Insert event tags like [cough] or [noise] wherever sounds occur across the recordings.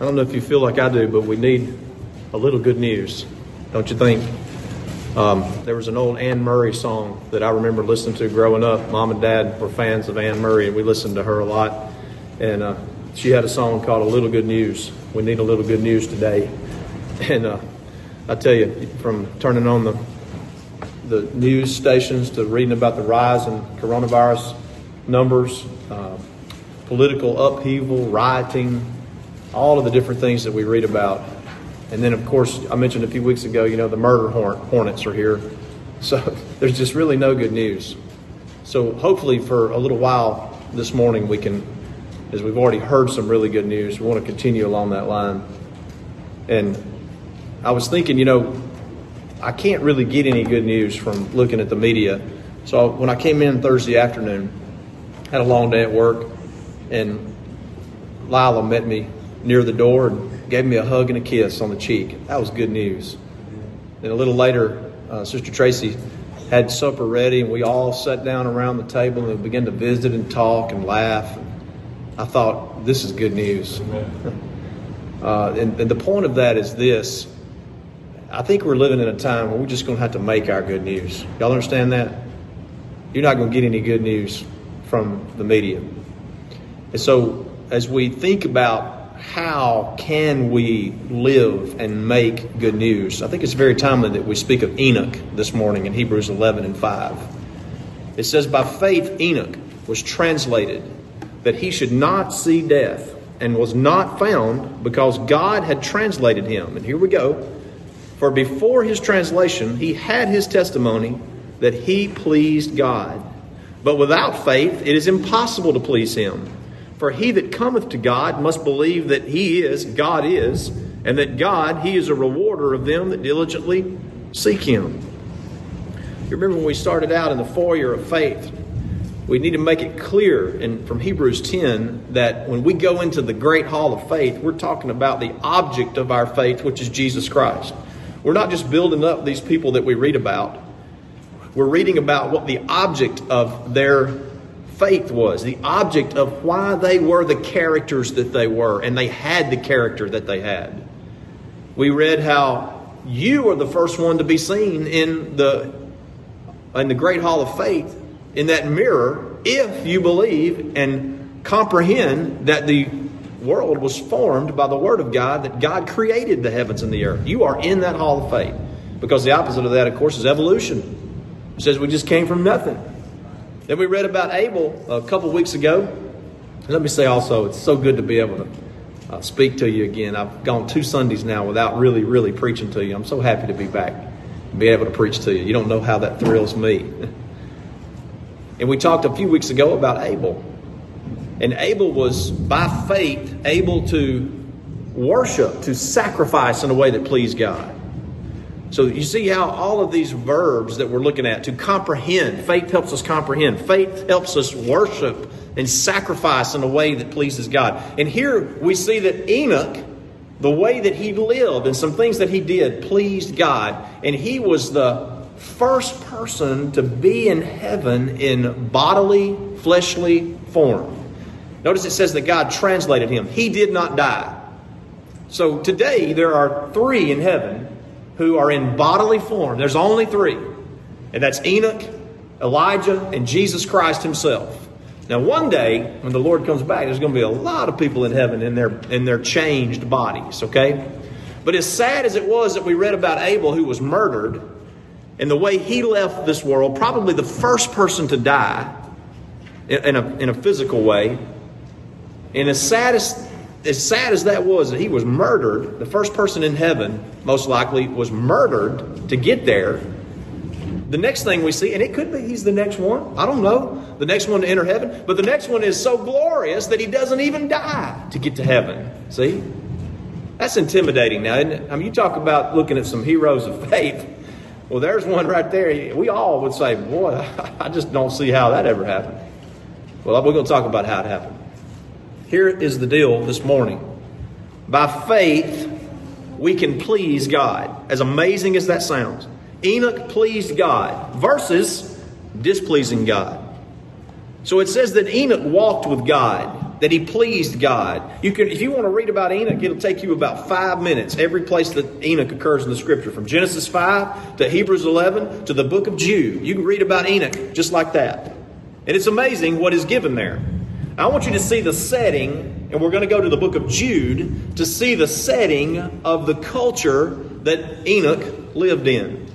I don't know if you feel like I do, but we need a little good news, don't you think? Um, there was an old Anne Murray song that I remember listening to growing up. Mom and Dad were fans of Anne Murray, and we listened to her a lot. And uh, she had a song called "A Little Good News." We need a little good news today. [laughs] And uh, I tell you, from turning on the the news stations to reading about the rise in coronavirus numbers, uh, political upheaval, rioting, all of the different things that we read about. And then, of course, I mentioned a few weeks ago, you know, the murder hornets are here. [laughs] So there's just really no good news. So hopefully, for a little while this morning, we can, as we've already heard some really good news, we want to continue along that line. And I was thinking, you know, I can't really get any good news from looking at the media. So when I came in Thursday afternoon, had a long day at work, and Lila met me near the door and gave me a hug and a kiss on the cheek. That was good news. Then a little later, uh, Sister Tracy had supper ready, and we all sat down around the table and began to visit and talk and laugh. I thought, this is good news. [laughs] Uh, and, and the point of that is this I think we're living in a time where we're just going to have to make our good news. Y'all understand that? You're not going to get any good news from the media. And so, as we think about how can we live and make good news? I think it's very timely that we speak of Enoch this morning in Hebrews 11 and 5. It says, By faith, Enoch was translated that he should not see death and was not found because God had translated him. And here we go. For before his translation, he had his testimony that he pleased God. But without faith, it is impossible to please him. For he that cometh to God must believe that he is, God is, and that God, he is a rewarder of them that diligently seek him. You remember when we started out in the foyer of faith, we need to make it clear in, from Hebrews 10 that when we go into the great hall of faith, we're talking about the object of our faith, which is Jesus Christ. We're not just building up these people that we read about. We're reading about what the object of their faith was, the object of why they were the characters that they were, and they had the character that they had. We read how you are the first one to be seen in the in the great hall of faith in that mirror if you believe and comprehend that the world was formed by the word of God that God created the heavens and the earth. You are in that hall of faith. Because the opposite of that, of course, is evolution. It says we just came from nothing. Then we read about Abel a couple weeks ago. Let me say also, it's so good to be able to uh, speak to you again. I've gone two Sundays now without really, really preaching to you. I'm so happy to be back and be able to preach to you. You don't know how that thrills me. [laughs] and we talked a few weeks ago about Abel. And Abel was, by faith, able to worship, to sacrifice in a way that pleased God. So you see how all of these verbs that we're looking at to comprehend, faith helps us comprehend, faith helps us worship and sacrifice in a way that pleases God. And here we see that Enoch, the way that he lived and some things that he did pleased God. And he was the first person to be in heaven in bodily, fleshly form. Notice it says that God translated him. He did not die. So today there are three in heaven who are in bodily form. There's only three, and that's Enoch, Elijah, and Jesus Christ himself. Now, one day when the Lord comes back, there's going to be a lot of people in heaven in their in their changed bodies. Okay, but as sad as it was that we read about Abel who was murdered, and the way he left this world, probably the first person to die in a, in a physical way, and as sad as as sad as that was that he was murdered, the first person in heaven, most likely, was murdered to get there. The next thing we see, and it could be he's the next one, I don't know, the next one to enter heaven, but the next one is so glorious that he doesn't even die to get to heaven. See? That's intimidating now, isn't it? I mean, you talk about looking at some heroes of faith. Well, there's one right there. We all would say, Boy, [laughs] I just don't see how that ever happened. Well, we're going to talk about how it happened. Here is the deal this morning. By faith, we can please God. As amazing as that sounds, Enoch pleased God versus displeasing God. So it says that Enoch walked with God. that he pleased God. You can, if you want to read about Enoch, it'll take you about five minutes. Every place that Enoch occurs in the Scripture, from Genesis five to Hebrews eleven to the book of Jude, you can read about Enoch just like that, and it's amazing what is given there. I want you to see the setting, and we're going to go to the book of Jude to see the setting of the culture that Enoch lived in.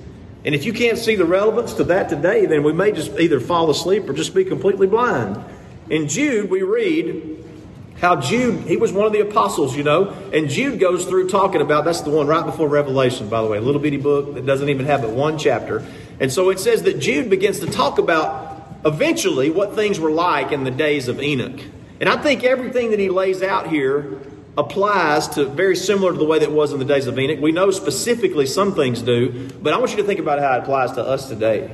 And if you can't see the relevance to that today, then we may just either fall asleep or just be completely blind. In Jude, we read how Jude, he was one of the apostles, you know, and Jude goes through talking about that's the one right before Revelation, by the way, a little bitty book that doesn't even have but one chapter. And so it says that Jude begins to talk about eventually what things were like in the days of Enoch. And I think everything that he lays out here applies to very similar to the way that it was in the days of Enoch. We know specifically some things do, but I want you to think about how it applies to us today.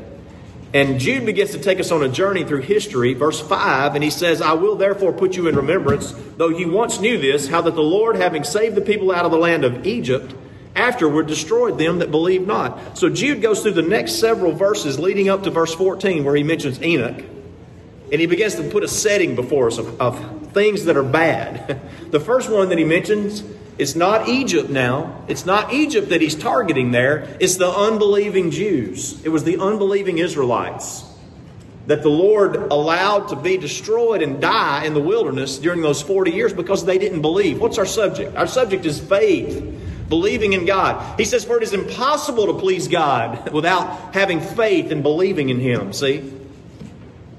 And Jude begins to take us on a journey through history, verse 5, and he says, I will therefore put you in remembrance, though you once knew this, how that the Lord, having saved the people out of the land of Egypt, afterward destroyed them that believed not. So Jude goes through the next several verses leading up to verse 14, where he mentions Enoch. And he begins to put a setting before us of, of things that are bad. [laughs] the first one that he mentions is not Egypt now. It's not Egypt that he's targeting there. It's the unbelieving Jews. It was the unbelieving Israelites that the Lord allowed to be destroyed and die in the wilderness during those 40 years because they didn't believe. What's our subject? Our subject is faith believing in God. He says, For it is impossible to please God [laughs] without having faith and believing in Him. See?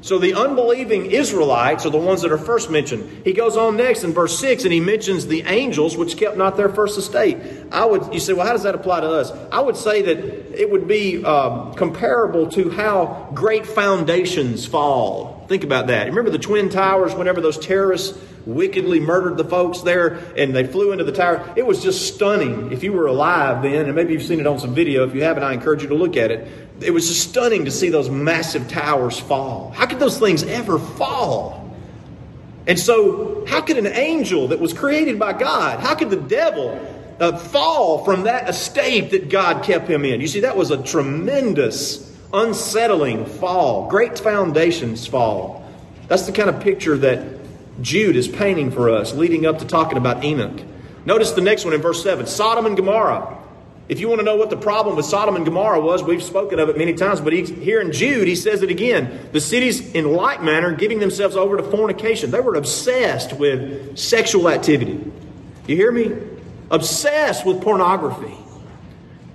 So the unbelieving Israelites are the ones that are first mentioned. He goes on next in verse 6 and he mentions the angels which kept not their first estate. I would, you say, well, how does that apply to us? I would say that it would be um, comparable to how great foundations fall. Think about that. Remember the Twin Towers whenever those terrorists wickedly murdered the folks there and they flew into the tower? It was just stunning. If you were alive then, and maybe you've seen it on some video, if you haven't, I encourage you to look at it it was just stunning to see those massive towers fall. How could those things ever fall? And so, how could an angel that was created by God, how could the devil uh, fall from that estate that God kept him in? You see, that was a tremendous, unsettling fall. Great foundations fall. That's the kind of picture that Jude is painting for us, leading up to talking about Enoch. Notice the next one in verse 7 Sodom and Gomorrah. If you want to know what the problem with Sodom and Gomorrah was, we've spoken of it many times, but here in Jude, he says it again. The cities, in like manner, giving themselves over to fornication. They were obsessed with sexual activity. You hear me? Obsessed with pornography.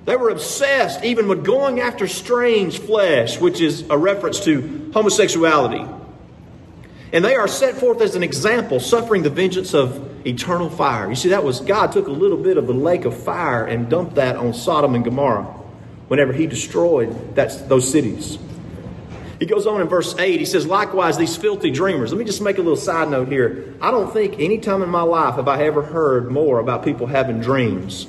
They were obsessed even with going after strange flesh, which is a reference to homosexuality. And they are set forth as an example, suffering the vengeance of eternal fire. You see, that was God took a little bit of the lake of fire and dumped that on Sodom and Gomorrah whenever he destroyed that, those cities. He goes on in verse 8, he says, Likewise, these filthy dreamers. Let me just make a little side note here. I don't think any time in my life have I ever heard more about people having dreams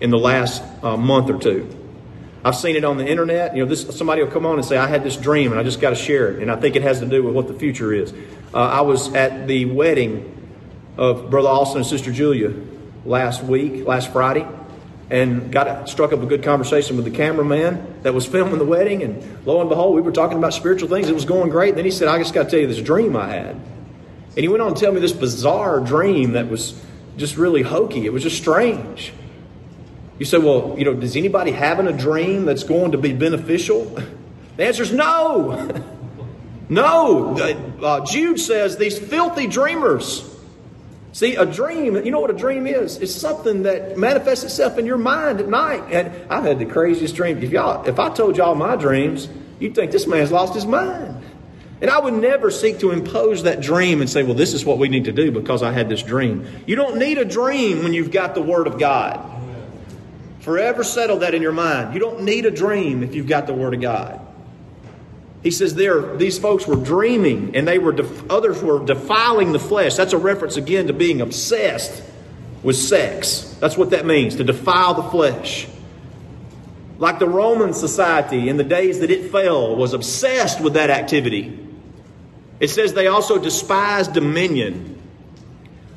in the last uh, month or two. I've seen it on the internet. You know, this somebody will come on and say, "I had this dream, and I just got to share it." And I think it has to do with what the future is. Uh, I was at the wedding of Brother Austin and Sister Julia last week, last Friday, and got struck up a good conversation with the cameraman that was [laughs] filming the wedding. And lo and behold, we were talking about spiritual things. It was going great. And then he said, "I just got to tell you this dream I had." And he went on to tell me this bizarre dream that was just really hokey. It was just strange. You say, well, you know, does anybody having a dream that's going to be beneficial? The answer is no. [laughs] no. Uh, Jude says these filthy dreamers. See, a dream, you know what a dream is? It's something that manifests itself in your mind at night. And I've had the craziest dreams. If y'all, if I told y'all my dreams, you'd think this man's lost his mind. And I would never seek to impose that dream and say, well, this is what we need to do because I had this dream. You don't need a dream when you've got the Word of God. Forever settle that in your mind. You don't need a dream if you've got the Word of God. He says there, these folks were dreaming and they were def- others were defiling the flesh. That's a reference again to being obsessed with sex. That's what that means, to defile the flesh. Like the Roman society in the days that it fell was obsessed with that activity. It says they also despised dominion.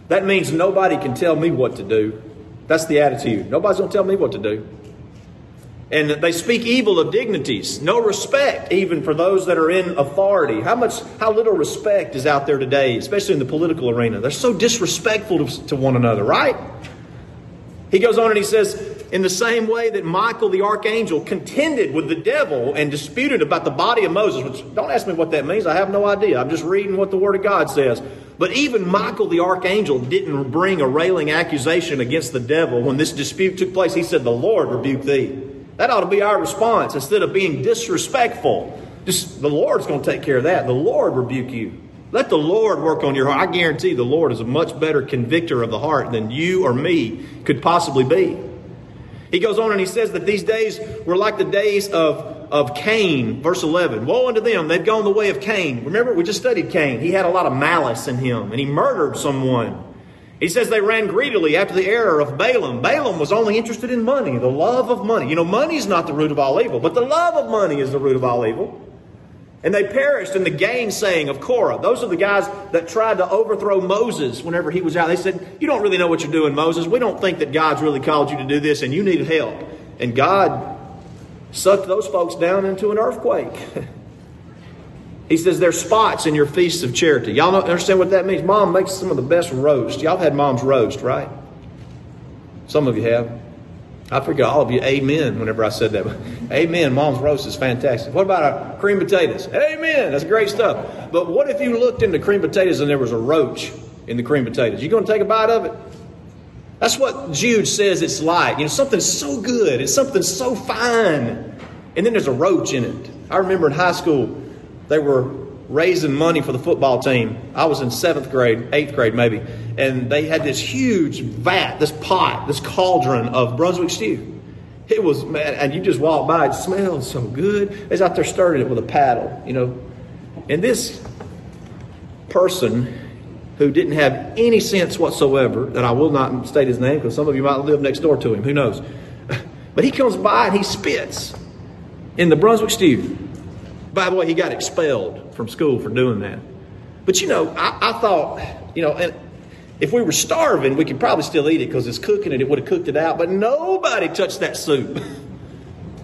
That means nobody can tell me what to do. That's the attitude. Nobody's going to tell me what to do. And they speak evil of dignities, no respect even for those that are in authority. How much, how little respect is out there today, especially in the political arena? They're so disrespectful to, to one another, right? He goes on and he says, in the same way that Michael the archangel contended with the devil and disputed about the body of Moses, which don't ask me what that means, I have no idea. I'm just reading what the Word of God says. But even Michael the archangel didn't bring a railing accusation against the devil when this dispute took place. He said, The Lord rebuked thee. That ought to be our response instead of being disrespectful. Just the Lord's going to take care of that. The Lord rebuke you. Let the Lord work on your heart. I guarantee the Lord is a much better convictor of the heart than you or me could possibly be. He goes on and he says that these days were like the days of, of Cain, verse 11. Woe unto them, they've gone the way of Cain. Remember, we just studied Cain. He had a lot of malice in him, and he murdered someone. He says they ran greedily after the error of Balaam. Balaam was only interested in money, the love of money. You know, money is not the root of all evil, but the love of money is the root of all evil. And they perished in the gainsaying of Korah. Those are the guys that tried to overthrow Moses whenever he was out. They said, You don't really know what you're doing, Moses. We don't think that God's really called you to do this, and you need help. And God sucked those folks down into an earthquake. [laughs] he says, There's spots in your feasts of charity. Y'all know, understand what that means? Mom makes some of the best roast. Y'all had mom's roast, right? Some of you have. I forget all of you amen whenever I said that. [laughs] amen. Mom's roast is fantastic. What about our cream potatoes? Amen. That's great stuff. But what if you looked into cream potatoes and there was a roach in the cream potatoes? You going to take a bite of it? That's what Jude says it's like. You know, something so good. It's something so fine. And then there's a roach in it. I remember in high school, they were raising money for the football team. I was in seventh grade, eighth grade maybe, and they had this huge vat, this pot, this cauldron of Brunswick stew. It was man, and you just walk by, it smelled so good. Was out there stirring it with a paddle, you know. And this person who didn't have any sense whatsoever, that I will not state his name because some of you might live next door to him, who knows. [laughs] But he comes by and he spits in the Brunswick stew. By the way, he got expelled from school for doing that. But you know, I, I thought, you know, and if we were starving, we could probably still eat it because it's cooking it. It would have cooked it out. But nobody touched that soup. [laughs]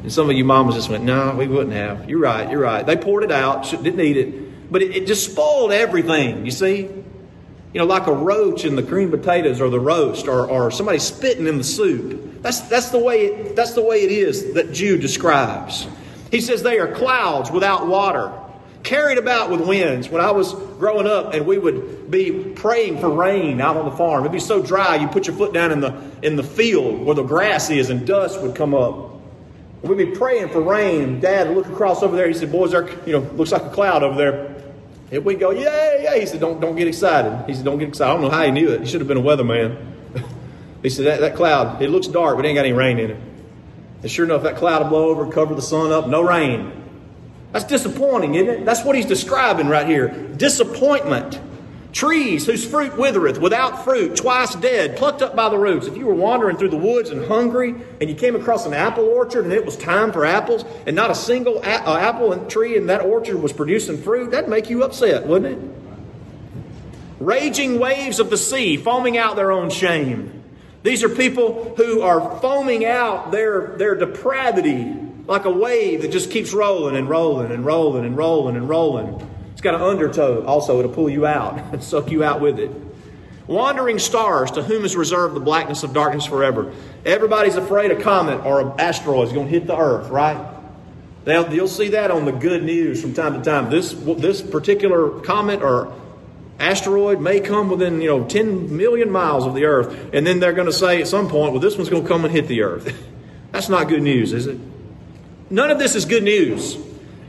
And some of you mamas just went, no, we wouldn't have. You're right, you're right. They poured it out, didn't eat it. But it, it just spoiled everything, you see? You know, like a roach in the cream potatoes or the roast or, or somebody spitting in the soup. That's, that's, the way it, that's the way it is that Jude describes. He says they are clouds without water carried about with winds. When I was growing up, and we would be praying for rain out on the farm. It'd be so dry, you put your foot down in the in the field where the grass is, and dust would come up. We'd be praying for rain, Dad would look across over there. He said, "Boys, there, you know, looks like a cloud over there." And we go, "Yeah, yeah." He said, "Don't don't get excited." He said, "Don't get excited." I don't know how he knew it. He should have been a weatherman. [laughs] he said, that, "That cloud, it looks dark, but it ain't got any rain in it." And sure enough, that cloud will blow over, cover the sun up, no rain. That's disappointing, isn't it? That's what he's describing right here. Disappointment. Trees whose fruit withereth, without fruit, twice dead, plucked up by the roots. If you were wandering through the woods and hungry, and you came across an apple orchard and it was time for apples, and not a single a- uh, apple tree in that orchard was producing fruit, that'd make you upset, wouldn't it? Raging waves of the sea, foaming out their own shame. These are people who are foaming out their, their depravity like a wave that just keeps rolling and rolling and rolling and rolling and rolling. It's got an undertow also, it'll pull you out [laughs] and suck you out with it. Wandering stars, to whom is reserved the blackness of darkness forever. Everybody's afraid a comet or an asteroid is going to hit the earth, right? Now, you'll see that on the good news from time to time. This, this particular comet or asteroid may come within, you know, 10 million miles of the earth, and then they're going to say at some point, well, this one's going to come and hit the earth. [laughs] That's not good news, is it? None of this is good news.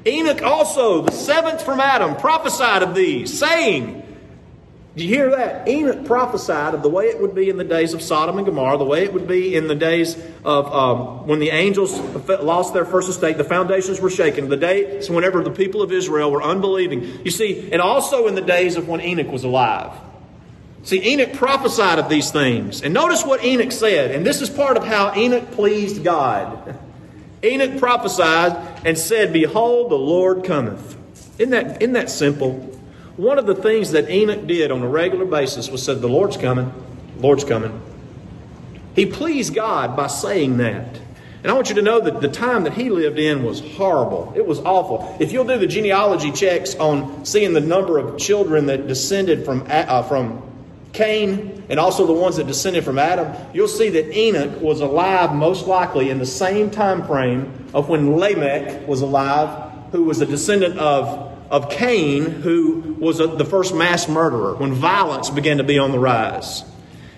Enoch also, the seventh from Adam, prophesied of these, saying, do you hear that? Enoch prophesied of the way it would be in the days of Sodom and Gomorrah, the way it would be in the days of um, when the angels lost their first estate, the foundations were shaken, the days whenever the people of Israel were unbelieving. You see, and also in the days of when Enoch was alive. See, Enoch prophesied of these things. And notice what Enoch said, and this is part of how Enoch pleased God. [laughs] Enoch prophesied and said, Behold, the Lord cometh. Isn't that, isn't that simple? One of the things that Enoch did on a regular basis was said, The Lord's coming. Lord's coming. He pleased God by saying that. And I want you to know that the time that he lived in was horrible. It was awful. If you'll do the genealogy checks on seeing the number of children that descended from, uh, from Cain and also the ones that descended from Adam, you'll see that Enoch was alive most likely in the same time frame of when Lamech was alive, who was a descendant of, of Cain, who was a, the first mass murderer, when violence began to be on the rise.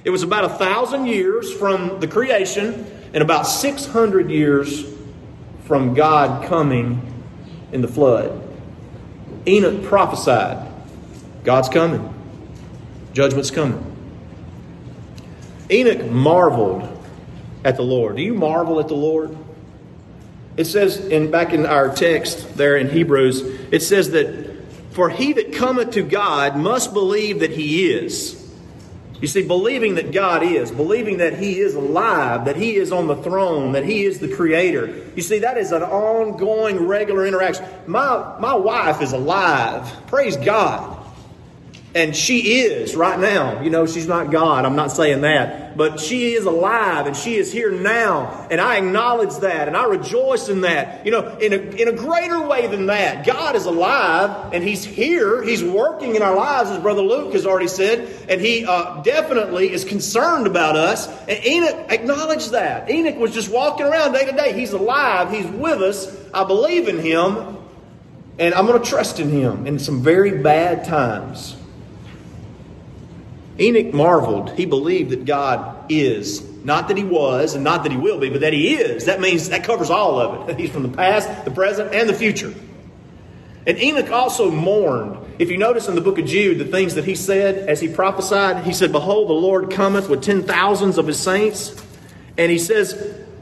It was about a thousand years from the creation and about 600 years from God coming in the flood. Enoch prophesied God's coming, judgment's coming. Enoch marveled at the Lord. Do you marvel at the Lord? It says in back in our text there in Hebrews, it says that for he that cometh to God must believe that he is you see, believing that God is, believing that He is alive, that He is on the throne, that He is the Creator. You see, that is an ongoing, regular interaction. My, my wife is alive. Praise God. And she is right now. You know, she's not God. I'm not saying that. But she is alive and she is here now. And I acknowledge that and I rejoice in that. You know, in a, in a greater way than that, God is alive and He's here. He's working in our lives, as Brother Luke has already said. And He uh, definitely is concerned about us. And Enoch acknowledged that. Enoch was just walking around day to day. He's alive. He's with us. I believe in Him. And I'm going to trust in Him in some very bad times. Enoch marveled. He believed that God is. Not that he was and not that he will be, but that he is. That means that covers all of it. [laughs] He's from the past, the present, and the future. And Enoch also mourned. If you notice in the book of Jude, the things that he said as he prophesied, he said, Behold, the Lord cometh with ten thousands of his saints. And he says,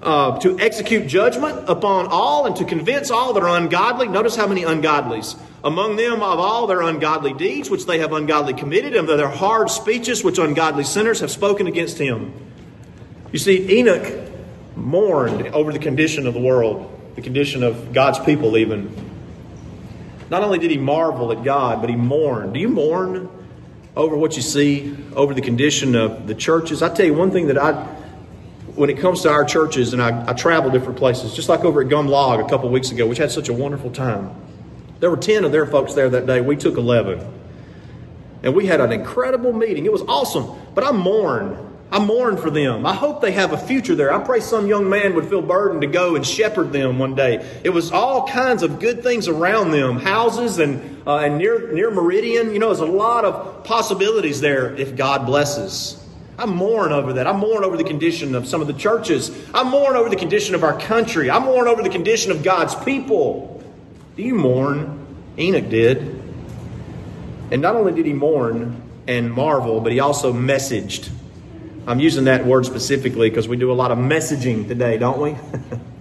uh, to execute judgment upon all and to convince all that are ungodly. Notice how many ungodlies among them of all their ungodly deeds which they have ungodly committed, and their hard speeches which ungodly sinners have spoken against him. You see, Enoch mourned over the condition of the world, the condition of God's people, even. Not only did he marvel at God, but he mourned. Do you mourn over what you see, over the condition of the churches? I tell you one thing that I, when it comes to our churches, and I, I travel different places, just like over at Gum Log a couple weeks ago, which had such a wonderful time. There were 10 of their folks there that day. We took 11. And we had an incredible meeting. It was awesome. But I mourn. I mourn for them. I hope they have a future there. I pray some young man would feel burdened to go and shepherd them one day. It was all kinds of good things around them, houses and uh, and near near Meridian. You know, there's a lot of possibilities there if God blesses. I mourn over that. I mourn over the condition of some of the churches. I mourn over the condition of our country. I mourn over the condition of God's people. Do you mourn? Enoch did. And not only did he mourn and marvel, but he also messaged. I'm using that word specifically because we do a lot of messaging today, don't we? [laughs]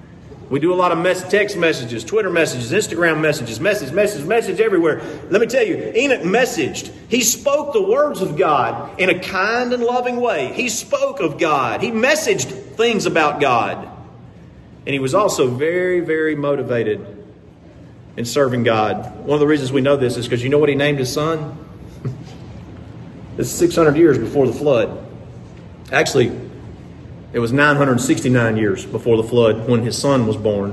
we do a lot of mess- text messages, Twitter messages, Instagram messages, message, message, message everywhere. Let me tell you, Enoch messaged. He spoke the words of God in a kind and loving way. He spoke of God. He messaged things about God. And he was also very, very motivated in serving God. One of the reasons we know this is because you know what he named his son? [laughs] it's 600 years before the flood. Actually, it was 969 years before the flood when his son was born,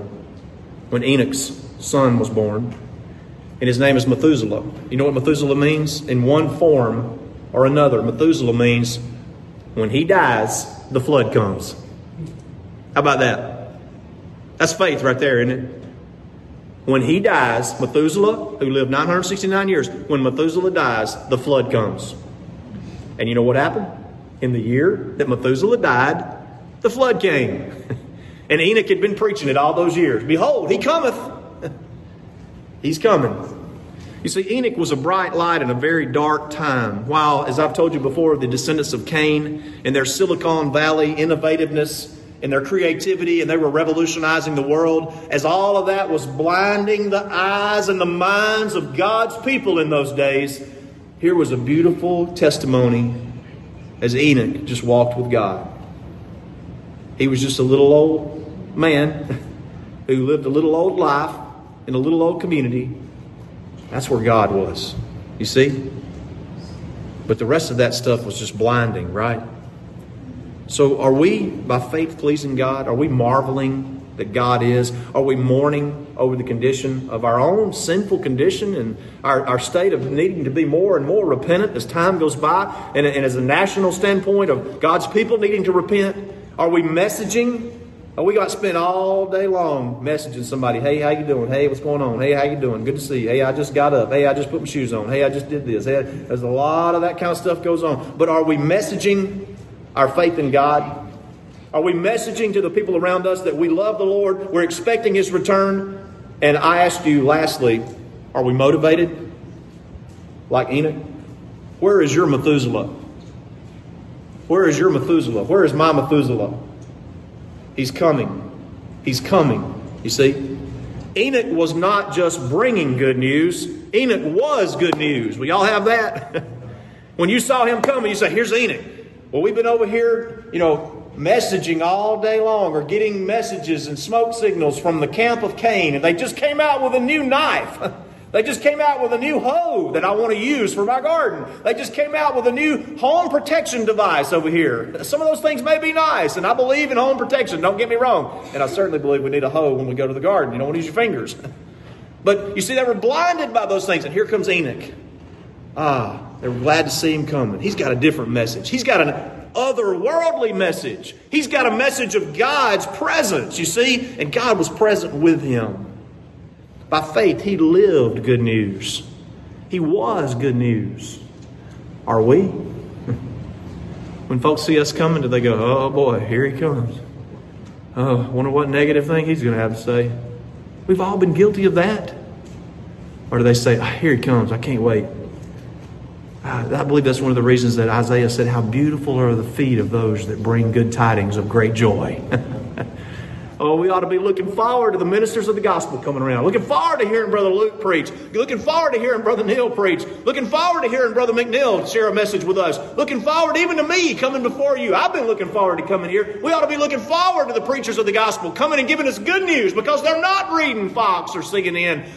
when Enoch's son was born. And his name is Methuselah. You know what Methuselah means? In one form or another, Methuselah means when he dies, the flood comes. How about that? That's faith right there, isn't it? When he dies, Methuselah, who lived 969 years, when Methuselah dies, the flood comes. And you know what happened? In the year that Methuselah died, the flood came. [laughs] and Enoch had been preaching it all those years. Behold, he cometh. [laughs] He's coming. You see, Enoch was a bright light in a very dark time. While, as I've told you before, the descendants of Cain and their Silicon Valley innovativeness and their creativity, and they were revolutionizing the world, as all of that was blinding the eyes and the minds of God's people in those days, here was a beautiful testimony as Enoch just walked with God. He was just a little old man [laughs] who lived a little old life in a little old community. That's where God was. You see? But the rest of that stuff was just blinding, right? So, are we, by faith, pleasing God? Are we marveling that God is? Are we mourning over the condition of our own sinful condition and our, our state of needing to be more and more repentant as time goes by? And, and as a national standpoint of God's people needing to repent, are we messaging Oh, we got to spend all day long messaging somebody. Hey, how you doing? Hey, what's going on? Hey, how you doing? Good to see you. Hey, I just got up. Hey, I just put my shoes on. Hey, I just did this. Hey, there's a lot of that kind of stuff goes on. But are we messaging our faith in God? Are we messaging to the people around us that we love the Lord? We're expecting His return. And I asked you lastly, are we motivated like Enoch? Where is your Methuselah? Where is your Methuselah? Where is my Methuselah? He's coming. He's coming. You see? Enoch was not just bringing good news, Enoch was good news. We all have that. [laughs] when you saw him coming, you say, Here's Enoch. Well, we've been over here, you know, messaging all day long or getting messages and smoke signals from the camp of Cain, and they just came out with a new knife. [laughs] They just came out with a new hoe that I want to use for my garden. They just came out with a new home protection device over here. Some of those things may be nice, and I believe in home protection, don't get me wrong. And I certainly believe we need a hoe when we go to the garden. You don't want to use your fingers. [laughs] But you see, they were blinded by those things, and here comes Enoch. Ah, they were glad to see him coming. He's got a different message. He's got an otherworldly message. He's got a message of God's presence, you see, and God was present with him. By faith, he lived good news. He was good news. Are we? [laughs] when folks see us coming, do they go, oh boy, here he comes? Oh, wonder what negative thing he's going to have to say? We've all been guilty of that. Or do they say, oh, here he comes, I can't wait? I believe that's one of the reasons that Isaiah said, How beautiful are the feet of those that bring good tidings of great joy. [laughs] Oh, we ought to be looking forward to the ministers of the gospel coming around. Looking forward to hearing Brother Luke preach. Looking forward to hearing Brother Neil preach. Looking forward to hearing Brother McNeil share a message with us. Looking forward even to me coming before you. I've been looking forward to coming here. We ought to be looking forward to the preachers of the gospel coming and giving us good news because they're not reading Fox or in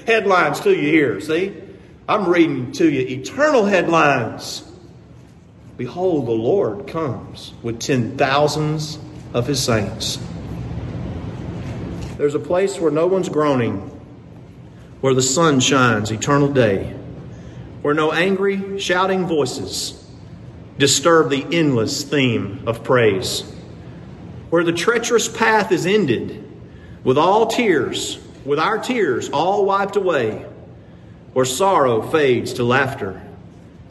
headlines to you here. See? I'm reading to you eternal headlines. Behold, the Lord comes with ten thousands of his saints. There's a place where no one's groaning, where the sun shines eternal day, where no angry, shouting voices disturb the endless theme of praise, where the treacherous path is ended with all tears, with our tears all wiped away, where sorrow fades to laughter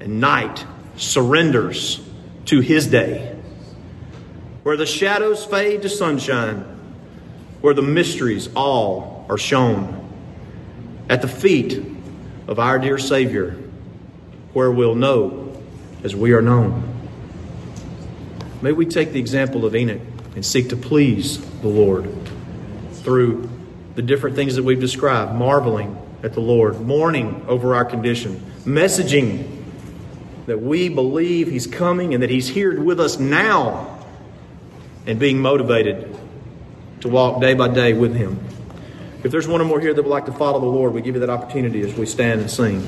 and night surrenders to his day, where the shadows fade to sunshine where the mysteries all are shown. At the feet of our dear Savior, where we'll know as we are known. May we take the example of Enoch and seek to please the Lord through the different things that we've described, marveling at the Lord, mourning over our condition, messaging that we believe He's coming and that He's here with us now, and being motivated to walk day by day with Him. If there's one or more here that would like to follow the Lord, we give you that opportunity as we stand and sing.